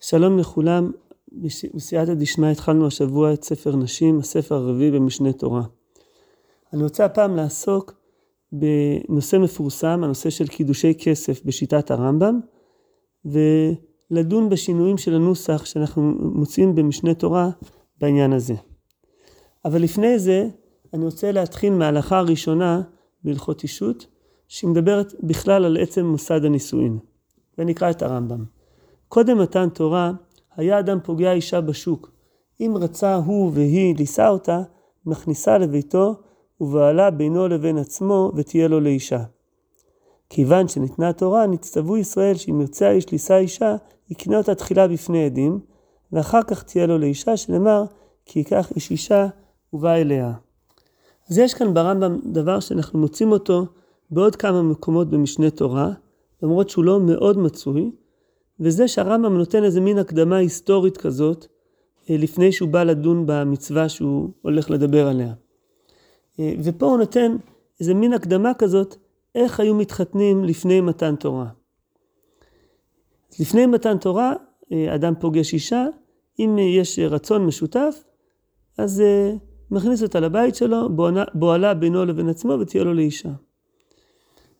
שלום לכולם, בסייעתא דשמיא התחלנו השבוע את ספר נשים, הספר הרביעי במשנה תורה. אני רוצה הפעם לעסוק בנושא מפורסם, הנושא של קידושי כסף בשיטת הרמב"ם, ולדון בשינויים של הנוסח שאנחנו מוצאים במשנה תורה בעניין הזה. אבל לפני זה, אני רוצה להתחיל מההלכה הראשונה בהלכות אישות, שמדברת בכלל על עצם מוסד הנישואין. ונקרא את הרמב"ם. קודם מתן תורה, היה אדם פוגע אישה בשוק. אם רצה הוא והיא לישא אותה, מכניסה לביתו, ובעלה בינו לבין עצמו, ותהיה לו לאישה. כיוון שניתנה תורה, נצטוו ישראל שאם ירצה האיש לישא אישה, יקנה אותה תחילה בפני עדים, ואחר כך תהיה לו לאישה, שנאמר, כי ייקח איש אישה ובא אליה. אז יש כאן ברמב"ם דבר שאנחנו מוצאים אותו בעוד כמה מקומות במשנה תורה, למרות שהוא לא מאוד מצוי, וזה שהרמב"ם נותן איזה מין הקדמה היסטורית כזאת, אה, לפני שהוא בא לדון במצווה שהוא הולך לדבר עליה. אה, ופה הוא נותן איזה מין הקדמה כזאת, איך היו מתחתנים לפני מתן תורה. לפני מתן תורה, אה, אדם פוגש אישה, אם יש רצון משותף, אז מכניס אותה לבית שלו, בועלה בינו לבין עצמו ותהיה לו לאישה.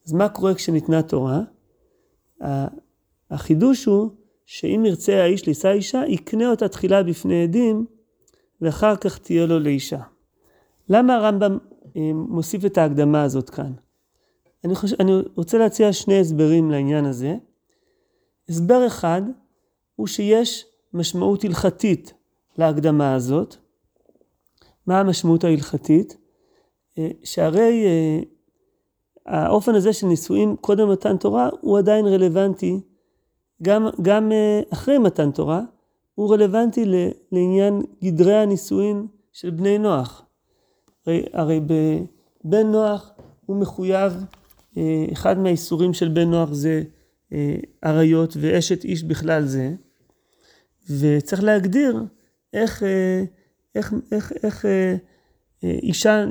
אז מה קורה כשניתנה תורה? החידוש הוא שאם ירצה האיש לישא אישה, יקנה אותה תחילה בפני עדים, ואחר כך תהיה לו לאישה. למה הרמב"ם אה, מוסיף את ההקדמה הזאת כאן? אני, חושב, אני רוצה להציע שני הסברים לעניין הזה. הסבר אחד הוא שיש משמעות הלכתית להקדמה הזאת. מה המשמעות ההלכתית? אה, שהרי אה, האופן הזה של נישואים קודם מתן תורה הוא עדיין רלוונטי גם, גם אה, אחרי מתן תורה, הוא רלוונטי לעניין גדרי הנישואין של בני נוח. הרי, הרי בבן נוח הוא מחויב, אה, אחד מהאיסורים של בן נוח זה אה, עריות ואשת איש בכלל זה, וצריך להגדיר איך, איך, איך, איך אישה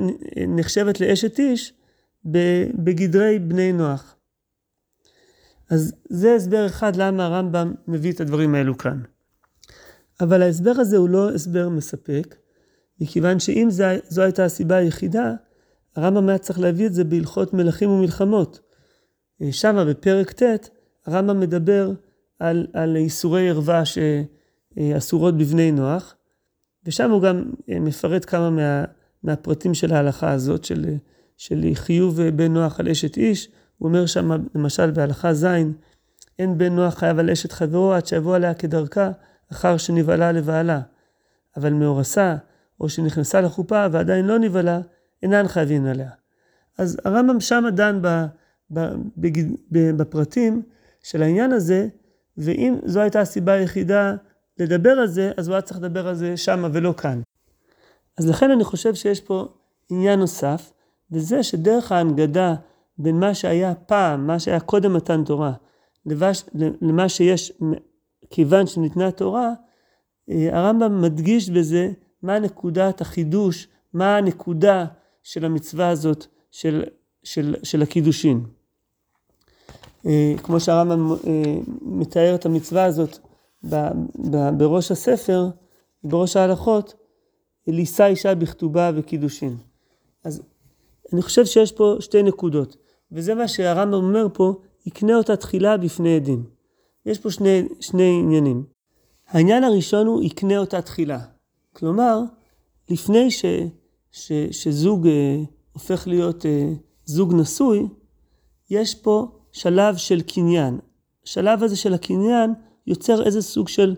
נחשבת לאשת איש בגדרי בני נוח. אז זה הסבר אחד למה הרמב"ם מביא את הדברים האלו כאן. אבל ההסבר הזה הוא לא הסבר מספק, מכיוון שאם זו, זו הייתה הסיבה היחידה, הרמב"ם היה צריך להביא את זה בהלכות מלכים ומלחמות. שם בפרק ט' הרמב"ם מדבר על, על איסורי ערווה שאסורות בבני נוח, ושם הוא גם מפרט כמה מה, מהפרטים של ההלכה הזאת, של, של חיוב בן נוח על אשת איש, הוא אומר שם, למשל בהלכה ז', אין בן נוח חייב על אשת חברו עד שיבוא עליה כדרכה, אחר שנבהלה לבעלה. אבל מאורסה, או שנכנסה לחופה ועדיין לא נבהלה, אינן חייבים עליה. אז הרמב"ם שם דן בפרטים של העניין הזה, ואם זו הייתה הסיבה היחידה לדבר על זה, אז הוא היה צריך לדבר על זה שמה ולא כאן. אז לכן אני חושב שיש פה עניין נוסף, וזה שדרך ההנגדה בין מה שהיה פעם, מה שהיה קודם מתן תורה, לבש, למה שיש כיוון שניתנה תורה, אה, הרמב"ם מדגיש בזה מה נקודת החידוש, מה הנקודה של המצווה הזאת של, של, של הקידושין. אה, כמו שהרמב"ם אה, מתאר את המצווה הזאת בראש הספר, בראש ההלכות, לישא אישה בכתובה וקידושין. אז אני חושב שיש פה שתי נקודות. וזה מה שהרמב"ם אומר פה, יקנה אותה תחילה בפני עדים. יש פה שני, שני עניינים. העניין הראשון הוא יקנה אותה תחילה. כלומר, לפני ש, ש, שזוג אה, הופך להיות אה, זוג נשוי, יש פה שלב של קניין. השלב הזה של הקניין יוצר איזה סוג של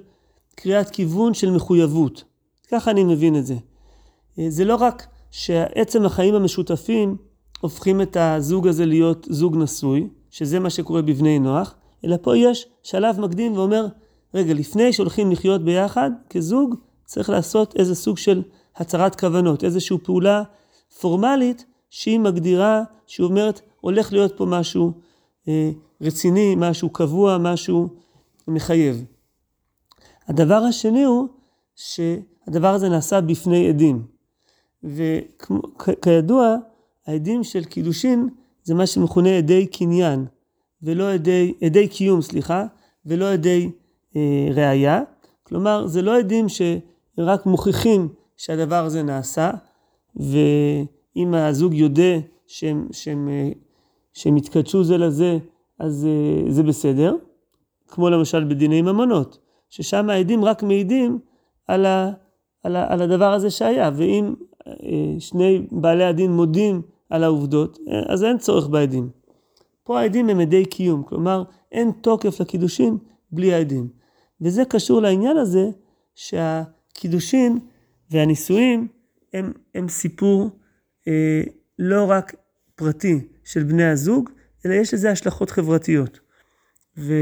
קריאת כיוון של מחויבות. ככה אני מבין את זה. אה, זה לא רק שעצם החיים המשותפים הופכים את הזוג הזה להיות זוג נשוי, שזה מה שקורה בבני נוח, אלא פה יש שלב מקדים ואומר, רגע, לפני שהולכים לחיות ביחד כזוג, צריך לעשות איזה סוג של הצהרת כוונות, איזושהי פעולה פורמלית שהיא מגדירה, שהיא אומרת, הולך להיות פה משהו אה, רציני, משהו קבוע, משהו מחייב. הדבר השני הוא שהדבר הזה נעשה בפני עדים. וכידוע, העדים של קידושין זה מה שמכונה עדי קניין, ולא עדי, עדי קיום, סליחה, ולא עדי אה, ראייה, כלומר זה לא עדים שרק מוכיחים שהדבר הזה נעשה, ואם הזוג יודה שהם, שהם, אה, שהם התקדשו זה לזה, אז אה, זה בסדר, כמו למשל בדיני ממונות, ששם העדים רק מעידים על, ה, על, ה, על הדבר הזה שהיה, ואם שני בעלי הדין מודים על העובדות, אז אין צורך בעדים. פה העדים הם עדי קיום, כלומר אין תוקף לקידושין בלי העדים. וזה קשור לעניין הזה שהקידושין והנישואים הם, הם סיפור אה, לא רק פרטי של בני הזוג, אלא יש לזה השלכות חברתיות. ו,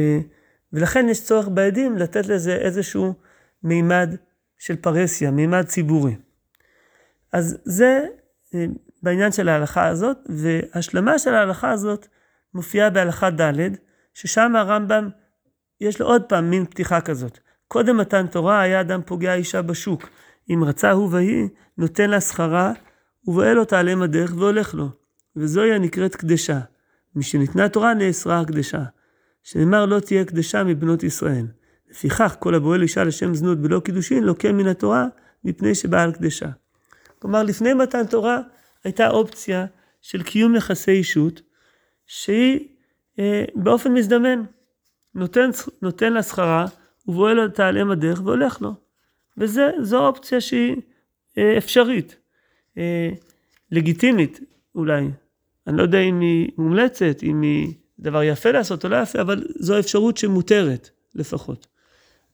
ולכן יש צורך בעדים לתת לזה איזשהו מימד של פרהסיה, מימד ציבורי. אז זה אה, בעניין של ההלכה הזאת, והשלמה של ההלכה הזאת מופיעה בהלכה ד', ששם הרמב"ם, יש לו עוד פעם מין פתיחה כזאת. קודם מתן תורה היה אדם פוגע אישה בשוק. אם רצה הוא ויהי, נותן לה שכרה, ובועל אותה עליהם הדרך והולך לו. וזוהי הנקראת קדשה. משניתנה תורה נאסרה הקדשה. שנאמר לא תהיה קדשה מבנות ישראל. לפיכך כל הבועל אישה לשם זנות בלא קידושין לוקה מן התורה מפני שבעל קדשה. כלומר לפני מתן תורה הייתה אופציה של קיום יחסי אישות שהיא אה, באופן מזדמן נותן, נותן לה שכרה ובועל אותה על אם הדרך והולך לו. וזו אופציה שהיא אה, אפשרית, אה, לגיטימית אולי. אני לא יודע אם היא מומלצת, אם היא דבר יפה לעשות או לא יפה, אבל זו אפשרות שמותרת לפחות.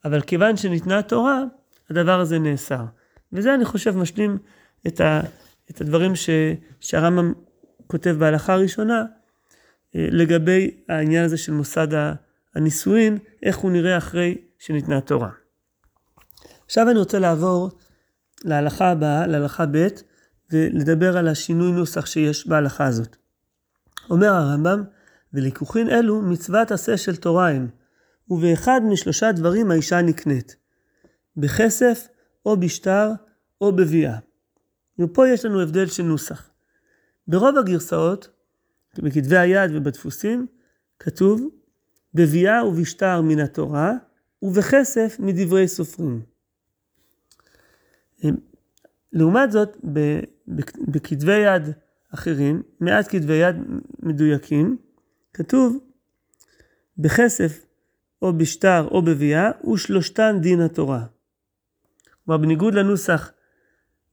אבל כיוון שניתנה התורה, הדבר הזה נאסר. וזה אני חושב משלים את, ה, את הדברים שהרמב"ם כותב בהלכה הראשונה, אה, לגבי העניין הזה של מוסד הנישואין, איך הוא נראה אחרי שניתנה התורה. עכשיו אני רוצה לעבור להלכה הבאה, להלכה ב', ולדבר על השינוי נוסח שיש בהלכה הזאת. אומר הרמב"ם, וליקוחין אלו מצוות עשה של תורה הם, ובאחד משלושה דברים האישה נקנית, בכסף או בשטר או בביאה. ופה יש לנו הבדל של נוסח. ברוב הגרסאות, בכתבי היד ובדפוסים, כתוב בביאה ובשטר מן התורה, ובכסף מדברי סופרים. לעומת זאת, בכתבי יד אחרים, מעט כתבי יד מדויקים, כתוב בכסף או בשטר או בביאה, ושלושתן דין התורה. כלומר, בניגוד לנוסח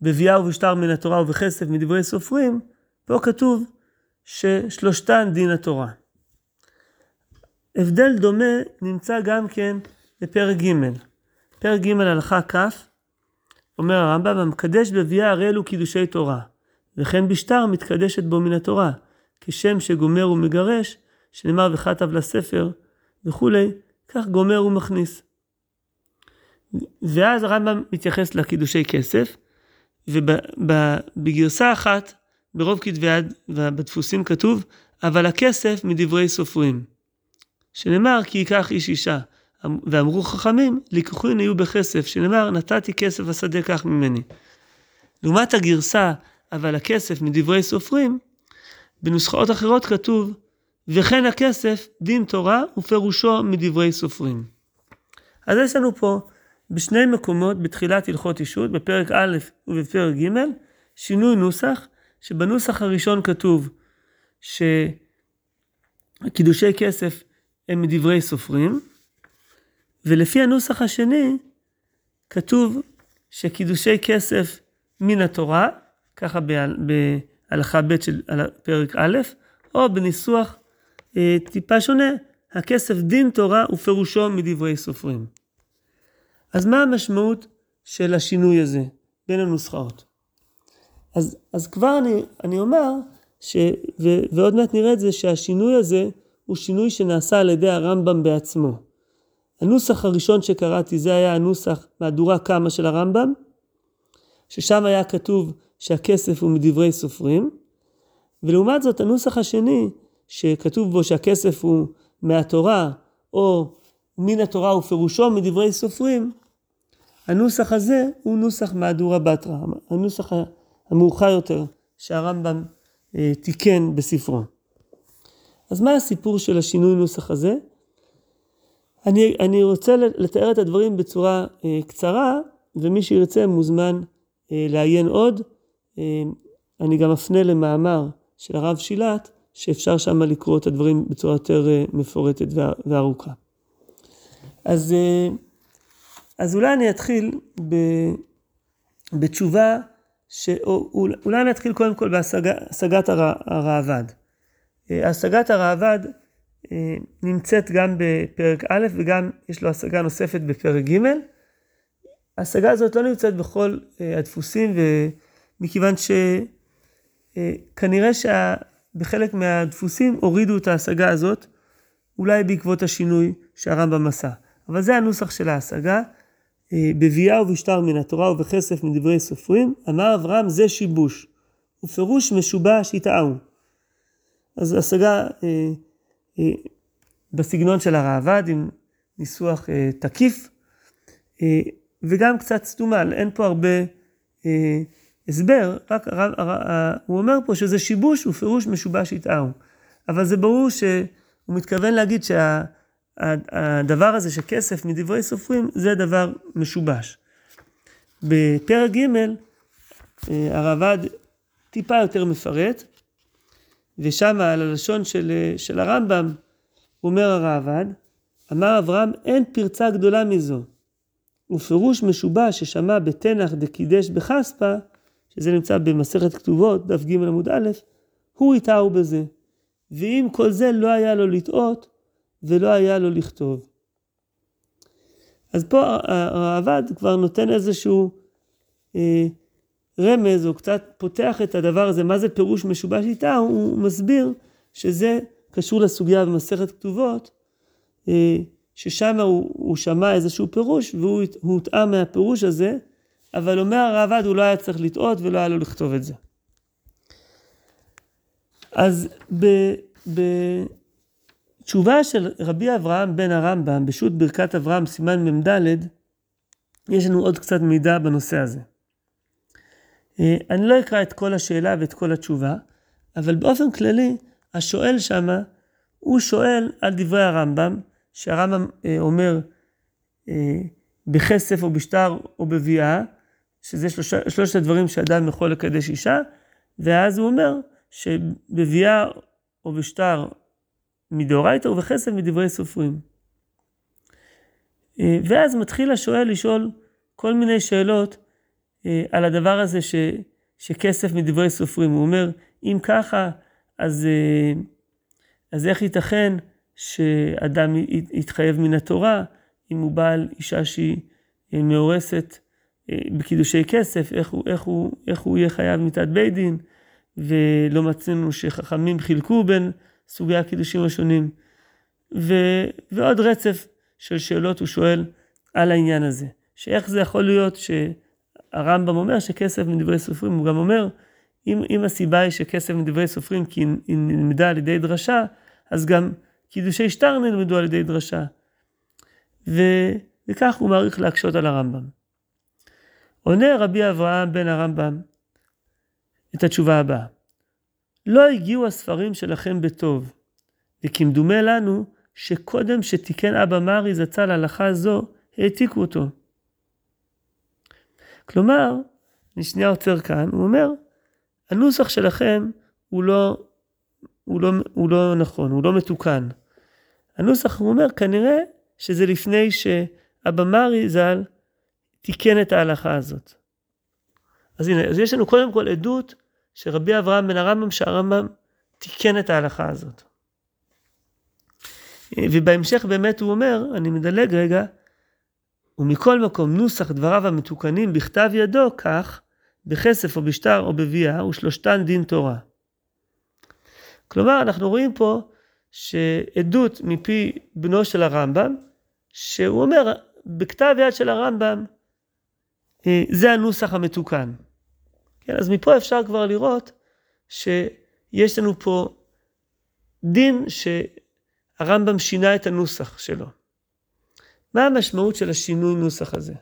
בביאה ובשטר מן התורה ובכסף מדברי סופרים, פה כתוב ששלושתן דין התורה. הבדל דומה נמצא גם כן בפרק ג'. פרק ג' הלכה כ', אומר הרמב"ם, המקדש בביאה הרי אלו קידושי תורה, וכן בשטר מתקדשת בו מן התורה, כשם שגומר ומגרש, שנאמר וכתב לספר וכולי, כך גומר ומכניס. ואז הרמב"ם מתייחס לקידושי כסף, ובגרסה אחת, ברוב כתבי יד ובדפוסים כתוב, אבל הכסף מדברי סופרים. שנאמר כי ייקח איש אישה. ואמרו חכמים, לקחוין היו בכסף, שנאמר נתתי כסף השדה כך ממני. לעומת הגרסה, אבל הכסף מדברי סופרים, בנוסחאות אחרות כתוב, וכן הכסף דין תורה ופירושו מדברי סופרים. אז יש לנו פה בשני מקומות בתחילת הלכות אישות, בפרק א' ובפרק ג', שינוי נוסח, שבנוסח הראשון כתוב שקידושי כסף הם מדברי סופרים, ולפי הנוסח השני, כתוב שקידושי כסף מן התורה, ככה בהלכה ב' של פרק א', או בניסוח אה, טיפה שונה, הכסף דין תורה ופירושו מדברי סופרים. אז מה המשמעות של השינוי הזה בין הנוסחאות? אז, אז כבר אני, אני אומר, ש, ו, ועוד מעט נראה את זה, שהשינוי הזה הוא שינוי שנעשה על ידי הרמב"ם בעצמו. הנוסח הראשון שקראתי זה היה הנוסח מהדורה קמא של הרמב"ם, ששם היה כתוב שהכסף הוא מדברי סופרים, ולעומת זאת הנוסח השני שכתוב בו שהכסף הוא מהתורה או מן התורה ופירושו מדברי סופרים, הנוסח הזה הוא נוסח מהדורה בתרא, הנוסח המאוחר יותר שהרמב"ם אה, תיקן בספרו. אז מה הסיפור של השינוי נוסח הזה? אני, אני רוצה לתאר את הדברים בצורה אה, קצרה, ומי שירצה מוזמן אה, לעיין עוד. אני גם אפנה למאמר של הרב שילת, שאפשר שם לקרוא את הדברים בצורה יותר מפורטת וארוכה. אז, אז אולי אני אתחיל ב, בתשובה, שאולי אני אתחיל קודם כל בהשגת הראב"ד. אה, השגת הראב"ד נמצאת גם בפרק א' וגם יש לו השגה נוספת בפרק ג'. ההשגה הזאת לא נמצאת בכל הדפוסים ומכיוון שכנראה שבחלק מהדפוסים הורידו את ההשגה הזאת, אולי בעקבות השינוי שהרמב"ם עשה. אבל זה הנוסח של ההשגה. אה, בביאה ובשטר מן התורה ובכסף מדברי סופרים, אמר אברהם זה שיבוש, ופירוש משובש יטעהו. אז השגה אה, אה, בסגנון של הראב"ד עם ניסוח אה, תקיף, אה, וגם קצת סתומה, אין פה הרבה אה, הסבר, רק הרב, הרב, הוא אומר פה שזה שיבוש ופירוש משובש יטעהו. אבל זה ברור שהוא מתכוון להגיד שה... הדבר הזה שכסף מדברי סופרים זה דבר משובש. בפרק ג' אה, הרעב"ד טיפה יותר מפרט, ושם על הלשון של, אה, של הרמב"ם אומר הרעב"ד, אמר אברהם אין פרצה גדולה מזו, ופירוש משובש ששמע בתנח דקידש בחספא, שזה נמצא במסכת כתובות, דף ג' עמוד א', הוא איתהו בזה. ואם כל זה לא היה לו לטעות, ולא היה לו לכתוב. אז פה הרעב"ד כבר נותן איזשהו אה, רמז, או קצת פותח את הדבר הזה, מה זה פירוש משובש איתה, הוא מסביר שזה קשור לסוגיה במסכת כתובות, אה, ששם הוא, הוא שמע איזשהו פירוש, והוא הוטעה מהפירוש הזה, אבל אומר הרעב"ד, הוא לא היה צריך לטעות ולא היה לו לכתוב את זה. אז ב... ב תשובה של רבי אברהם בן הרמב"ם בשו"ת ברכת אברהם סימן מ"ד, יש לנו עוד קצת מידע בנושא הזה. אה, אני לא אקרא את כל השאלה ואת כל התשובה, אבל באופן כללי, השואל שמה, הוא שואל על דברי הרמב"ם, שהרמב"ם אה, אומר אה, בכסף או בשטר או בביאה, שזה שלושה, שלושת הדברים שאדם יכול לקדש אישה, ואז הוא אומר שבביאה או בשטר מדאורייתא ובחסד מדברי סופרים. אה, ואז מתחיל השואל לשאול כל מיני שאלות אה, על הדבר הזה ש, שכסף מדברי סופרים. הוא אומר, אם ככה, אז, אה, אז איך ייתכן שאדם יתחייב מן התורה, אם הוא בעל אישה שהיא מאורסת בקידושי כסף, איך הוא, איך הוא, איך הוא יהיה חייב מיתת בית דין, ולא מצאנו שחכמים חילקו בין סוגי הקידושים השונים. ו, ועוד רצף של שאלות הוא שואל על העניין הזה. שאיך זה יכול להיות שהרמב"ם אומר שכסף מדברי סופרים, הוא גם אומר, אם, אם הסיבה היא שכסף מדברי סופרים כי היא נלמדה על ידי דרשה, אז גם קידושי שטר נלמדו על ידי דרשה. ו, וכך הוא מעריך להקשות על הרמב"ם. עונה רבי אברהם בן הרמב"ם את התשובה הבאה. לא הגיעו הספרים שלכם בטוב, וכמדומה לנו שקודם שתיקן אבא מרי זצ"ל הלכה זו, העתיקו אותו. כלומר, אני שנייה עוצר כאן, הוא אומר, הנוסח שלכם הוא לא, הוא לא, הוא לא נכון, הוא לא מתוקן. הנוסח, הוא אומר, כנראה שזה לפני שאבא מרי ז"ל תיקן את ההלכה הזאת. אז הנה, אז יש לנו קודם כל עדות שרבי אברהם בן הרמב"ם, שהרמב"ם תיקן את ההלכה הזאת. ובהמשך באמת הוא אומר, אני מדלג רגע, ומכל מקום נוסח דבריו המתוקנים בכתב ידו כך, בכסף או בשטר או בביאה, ושלושתן דין תורה. כלומר, אנחנו רואים פה שעדות מפי בנו של הרמב"ם, שהוא אומר, בכתב יד של הרמב"ם, אה, זה הנוסח המתוקן. כן, אז מפה אפשר כבר לראות שיש לנו פה דין שהרמב"ם שינה את הנוסח שלו. מה המשמעות של השינוי נוסח הזה?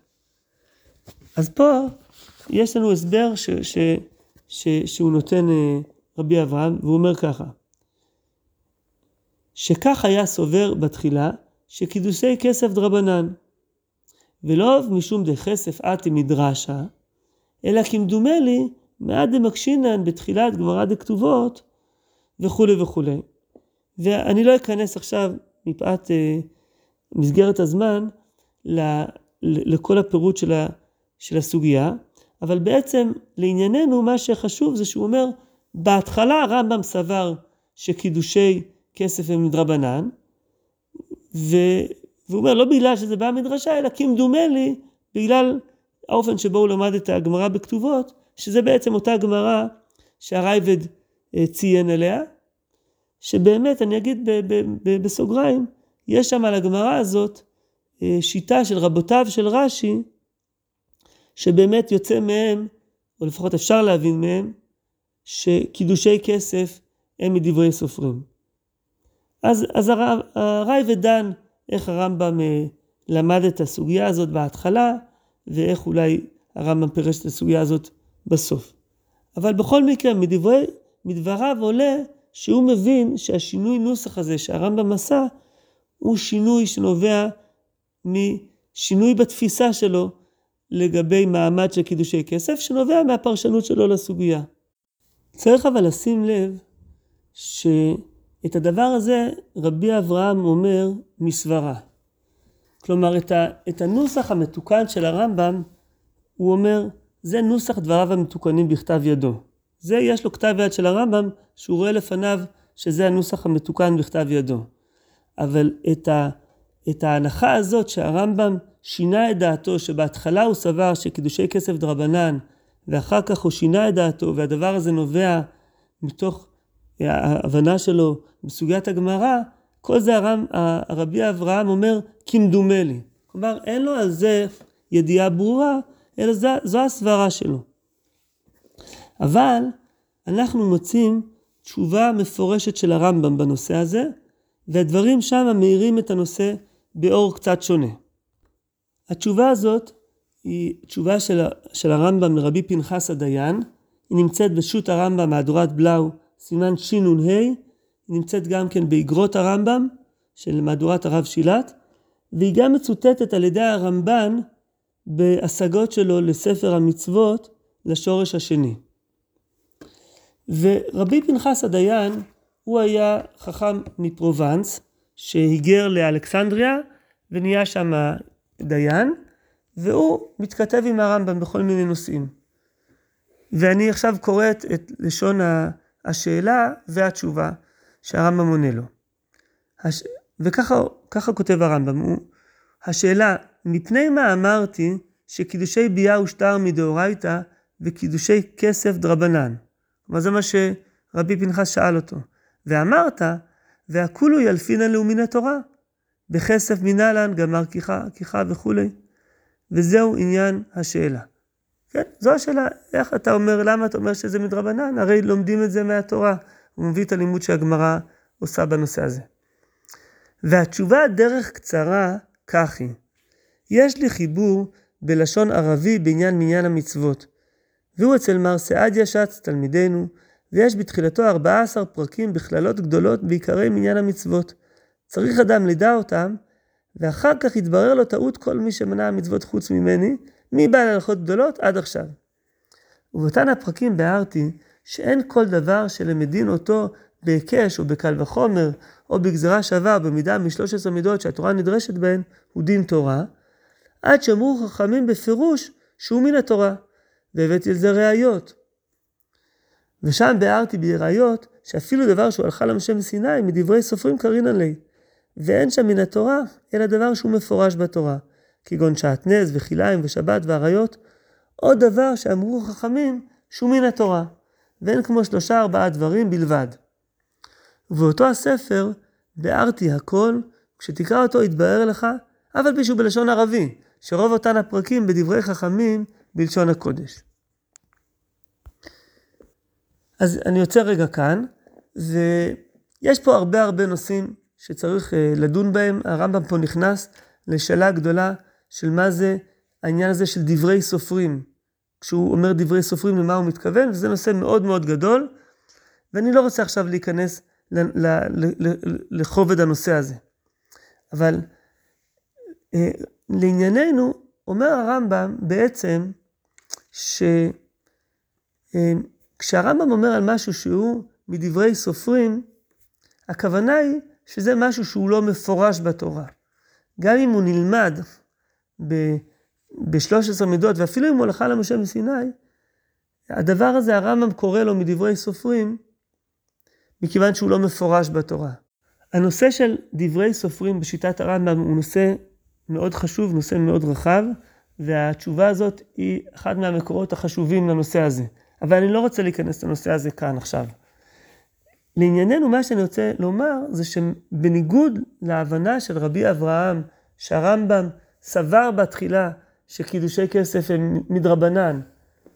אז פה יש לנו הסבר ש, ש, ש, שהוא נותן אה, רבי אברהם, והוא אומר ככה, שכך היה סובר בתחילה, שקידושי כסף דרבנן. ולא משום דכסף אתי מדרשה, אלא כמדומה לי מעט דמקשינן בתחילת גמרא דכתובות וכולי וכולי. ואני לא אכנס עכשיו מפאת uh, מסגרת הזמן ל, ל, לכל הפירוט של, ה, של הסוגיה, אבל בעצם לענייננו מה שחשוב זה שהוא אומר בהתחלה הרמב"ם סבר שקידושי כסף הם מדרבנן, ו... והוא אומר לא בגלל שזה בא מדרשה אלא כמדומה לי בגלל האופן שבו הוא למד את הגמרא בכתובות, שזה בעצם אותה גמרא שהרייבד אה, ציין עליה, שבאמת, אני אגיד ב- ב- ב- בסוגריים, יש שם על הגמרא הזאת אה, שיטה של רבותיו של רש"י, שבאמת יוצא מהם, או לפחות אפשר להבין מהם, שקידושי כסף הם מדברי סופרים. אז, אז הרייבד דן איך הרמב"ם אה, למד את הסוגיה הזאת בהתחלה, ואיך אולי הרמב"ם פירש את הסוגיה הזאת בסוף. אבל בכל מקרה, מדברי, מדבריו עולה שהוא מבין שהשינוי נוסח הזה שהרמב"ם עשה, הוא שינוי שנובע משינוי בתפיסה שלו לגבי מעמד של קידושי כסף, שנובע מהפרשנות שלו לסוגיה. צריך אבל לשים לב שאת הדבר הזה רבי אברהם אומר מסברה. כלומר, את, הנוסח המתוקן של הרמב"ם, הוא אומר, זה נוסח דבריו המתוקנים בכתב ידו. זה, יש לו כתב יד של הרמב"ם, שהוא רואה לפניו שזה הנוסח המתוקן בכתב ידו. אבל את, ה, את ההנחה הזאת שהרמב"ם שינה את דעתו, שבהתחלה הוא סבר שקידושי כסף דרבנן, ואחר כך הוא שינה את דעתו, והדבר הזה נובע מתוך ההבנה שלו בסוגיית הגמרא, כל זה הרב, הרבי אברהם אומר, כמדומה לי. כלומר, אין לו על זה ידיעה ברורה, אלא זו, זו הסברה שלו. אבל אנחנו מוצאים תשובה מפורשת של הרמב"ם בנושא הזה, והדברים שם מאירים את הנושא באור קצת שונה. התשובה הזאת היא תשובה של, של הרמב"ם לרבי פנחס הדיין, היא נמצאת בשו"ת הרמב"ם מהדורת בלאו, סימן שנ"ה, היא נמצאת גם כן באגרות הרמב"ם של מהדורת הרב שילת, והיא גם מצוטטת על ידי הרמב"ן בהשגות שלו לספר המצוות לשורש השני. ורבי פנחס הדיין הוא היה חכם מפרובנס שהיגר לאלכסנדריה ונהיה שם דיין והוא מתכתב עם הרמב"ם בכל מיני נושאים. ואני עכשיו קוראת את לשון השאלה והתשובה שהרמב"ם עונה לו. הש... וככה כותב הרמב"ם, הוא, השאלה, מפני מה אמרתי שקידושי ביאה ושטר מדאורייתא וקידושי כסף דרבנן? כלומר זה מה שרבי פנחס שאל אותו. ואמרת, והכולו ילפינן לאומין התורה, בכסף מנהלן גמר כיחה וכולי. וזהו עניין השאלה. כן, זו השאלה, איך אתה אומר, למה אתה אומר שזה מדרבנן? הרי לומדים את זה מהתורה. הוא מביא את הלימוד שהגמרא עושה בנושא הזה. והתשובה דרך קצרה, כך היא. יש לי חיבור בלשון ערבי בעניין מניין המצוות. והוא אצל מר סעדיה שץ, תלמידנו, ויש בתחילתו 14 פרקים בכללות גדולות בעיקרי מניין המצוות. צריך אדם לדע אותם, ואחר כך יתברר לו טעות כל מי שמנע המצוות חוץ ממני, מבעל הלכות גדולות עד עכשיו. ובאותן הפרקים ביארתי שאין כל דבר שלמדין אותו בהיקש או בקל וחומר, או בגזרה שווה במידה משלוש עשרה מידות שהתורה נדרשת בהן, הוא דין תורה, עד שאמרו חכמים בפירוש שהוא מן התורה, והבאתי לזה ראיות. ושם ביארתי בראיות שאפילו דבר שהוא הלכה למשה מסיני מדברי סופרים קרינן לי. ואין שם מן התורה, אלא דבר שהוא מפורש בתורה, כגון שעטנז וכיליים ושבת ואריות, עוד דבר שאמרו חכמים שהוא מן התורה, ואין כמו שלושה ארבעה דברים בלבד. ובאותו הספר ביארתי הכל, כשתקרא אותו יתבהר לך, אף על פי שהוא בלשון ערבי, שרוב אותן הפרקים בדברי חכמים בלשון הקודש. אז אני עוצר רגע כאן, ויש פה הרבה הרבה נושאים שצריך uh, לדון בהם. הרמב"ם פה נכנס לשאלה גדולה של מה זה העניין הזה של דברי סופרים. כשהוא אומר דברי סופרים למה הוא מתכוון, וזה נושא מאוד מאוד גדול, ואני לא רוצה עכשיו להיכנס לכובד הנושא הזה. אבל לענייננו, אומר הרמב"ם בעצם, שכשהרמב"ם אומר על משהו שהוא מדברי סופרים, הכוונה היא שזה משהו שהוא לא מפורש בתורה. גם אם הוא נלמד ב-13 מידות, ואפילו אם הוא הלכה למשה מסיני, הדבר הזה הרמב"ם קורא לו מדברי סופרים, מכיוון שהוא לא מפורש בתורה. הנושא של דברי סופרים בשיטת הרמב"ם הוא נושא מאוד חשוב, נושא מאוד רחב, והתשובה הזאת היא אחד מהמקורות החשובים לנושא הזה. אבל אני לא רוצה להיכנס לנושא הזה כאן עכשיו. לענייננו, מה שאני רוצה לומר זה שבניגוד להבנה של רבי אברהם, שהרמב"ם סבר בתחילה שקידושי כסף הם מדרבנן,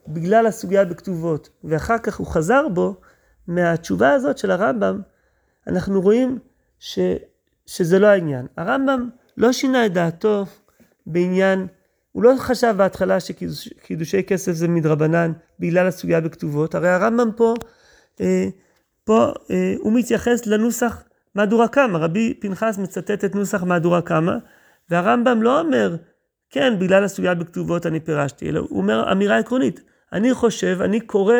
בגלל הסוגיה בכתובות, ואחר כך הוא חזר בו, מהתשובה הזאת של הרמב"ם, אנחנו רואים ש, שזה לא העניין. הרמב"ם לא שינה את דעתו בעניין, הוא לא חשב בהתחלה שקידושי כסף זה מדרבנן בגלל הסוגיה בכתובות, הרי הרמב"ם פה, אה, פה אה, הוא מתייחס לנוסח מהדורה קמא, רבי פנחס מצטט את נוסח מהדורה קמא, והרמב"ם לא אומר, כן, בגלל הסוגיה בכתובות אני פירשתי, אלא הוא אומר אמירה עקרונית. אני חושב, אני קורא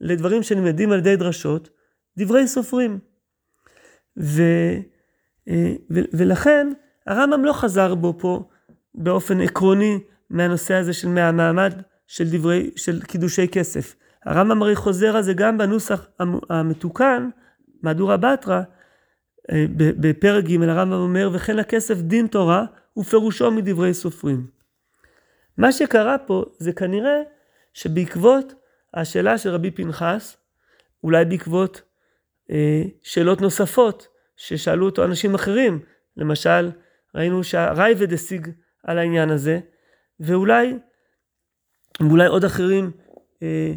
לדברים שנלמדים על ידי דרשות, דברי סופרים. ו, אה, ו, ולכן הרמב"ם לא חזר בו פה באופן עקרוני מהנושא הזה של מהמעמד של דברי, של קידושי כסף. הרמב"ם הרי חוזר על זה גם בנוסח המתוקן, מהדורה בתרא, אה, בפרק ג' הרמב"ם אומר, וכן הכסף דין תורה ופירושו מדברי סופרים. מה שקרה פה זה כנראה שבעקבות השאלה של רבי פנחס, אולי בעקבות אה, שאלות נוספות ששאלו אותו אנשים אחרים, למשל, ראינו שהרייבד השיג על העניין הזה, ואולי ואולי עוד אחרים אה,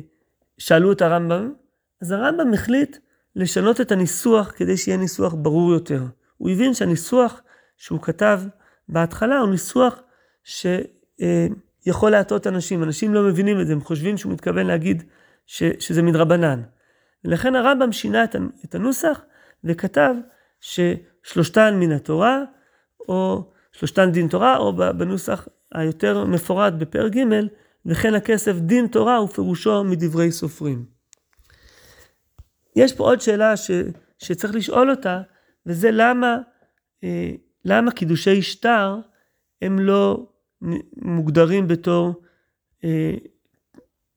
שאלו את הרמב"ם, אז הרמב"ם החליט לשנות את הניסוח כדי שיהיה ניסוח ברור יותר. הוא הבין שהניסוח שהוא כתב בהתחלה הוא ניסוח שיכול להטעות אנשים. אנשים לא מבינים את זה, הם חושבים שהוא מתכוון להגיד ש, שזה מדרבנן. ולכן הרמב"ם שינה את הנוסח וכתב ששלושתן מן התורה, או שלושתן דין תורה, או בנוסח היותר מפורט בפרק ג', וכן הכסף דין תורה ופירושו מדברי סופרים. יש פה עוד שאלה ש, שצריך לשאול אותה, וזה למה, אה, למה קידושי שטר הם לא מוגדרים בתור אה,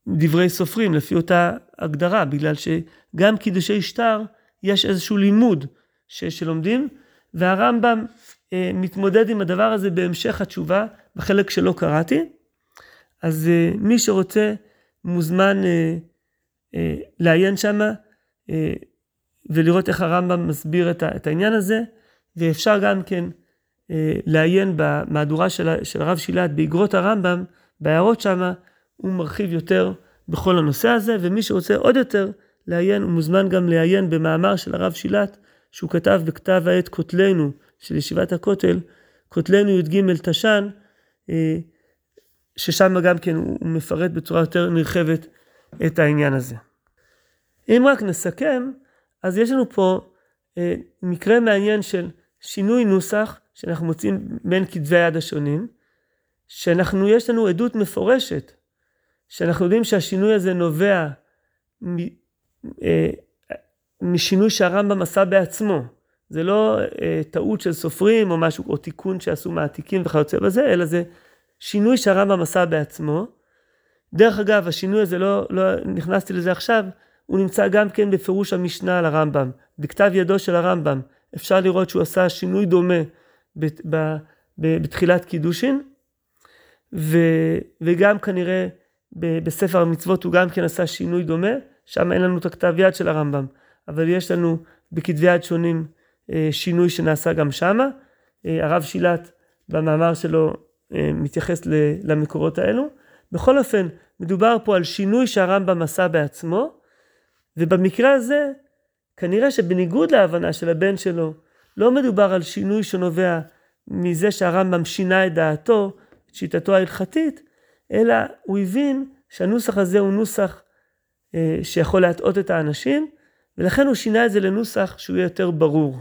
דברי סופרים, לפי אותה הגדרה, בגלל שגם קידושי שטר יש איזשהו לימוד ש, שלומדים, והרמב"ם אה, מתמודד עם הדבר הזה בהמשך התשובה, בחלק שלא קראתי. אז אה, מי שרוצה מוזמן אה, אה, לעיין שמה אה, ולראות איך הרמב"ם מסביר את, העניין הזה, ואפשר גם כן לעיין במהדורה של, של הרב שילת באגרות הרמב"ם, בהערות שמה, הוא מרחיב יותר בכל הנושא הזה, ומי שרוצה עוד יותר לעיין, הוא מוזמן גם לעיין במאמר של הרב שילת, שהוא כתב בכתב העת כותלנו של ישיבת הכותל, כותלנו י"ג תש"ן, אה, ששם גם כן הוא מפרט בצורה יותר נרחבת את העניין הזה. אם רק נסכם, אז יש לנו פה אה, מקרה מעניין של שינוי נוסח שאנחנו מוצאים בין כתבי היד השונים, שאנחנו, יש לנו עדות מפורשת, שאנחנו יודעים שהשינוי הזה נובע מ, אה, משינוי שהרמב"ם עשה בעצמו. זה לא אה, טעות של סופרים או משהו, או תיקון שעשו מעתיקים וכיוצא בזה, אלא זה שינוי שהרמב"ם עשה בעצמו. דרך אגב, השינוי הזה, לא, לא נכנסתי לזה עכשיו, הוא נמצא גם כן בפירוש המשנה על הרמב"ם. בכתב ידו של הרמב"ם אפשר לראות שהוא עשה שינוי דומה בתחילת קידושין, ו, וגם כנראה בספר המצוות הוא גם כן עשה שינוי דומה, שם אין לנו את הכתב יד של הרמב"ם, אבל יש לנו בכתבי יד שונים אה, שינוי שנעשה גם שמה. אה, הרב שילת במאמר שלו אה, מתייחס למקורות האלו. בכל אופן, מדובר פה על שינוי שהרמב"ם עשה בעצמו, ובמקרה הזה, כנראה שבניגוד להבנה של הבן שלו, לא מדובר על שינוי שנובע מזה שהרמב"ם שינה את דעתו, את שיטתו ההלכתית, אלא הוא הבין שהנוסח הזה הוא נוסח אה, שיכול להטעות את האנשים, ולכן הוא שינה את זה לנוסח שהוא יהיה יותר ברור.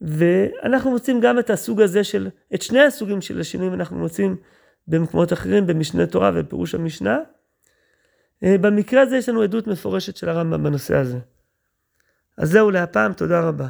ואנחנו מוצאים גם את הסוג הזה של, את שני הסוגים של השינויים אנחנו מוצאים במקומות אחרים, במשנה תורה ובפירוש המשנה. אה, במקרה הזה יש לנו עדות מפורשת של הרמב"ם בנושא הזה. אז זהו להפעם, תודה רבה.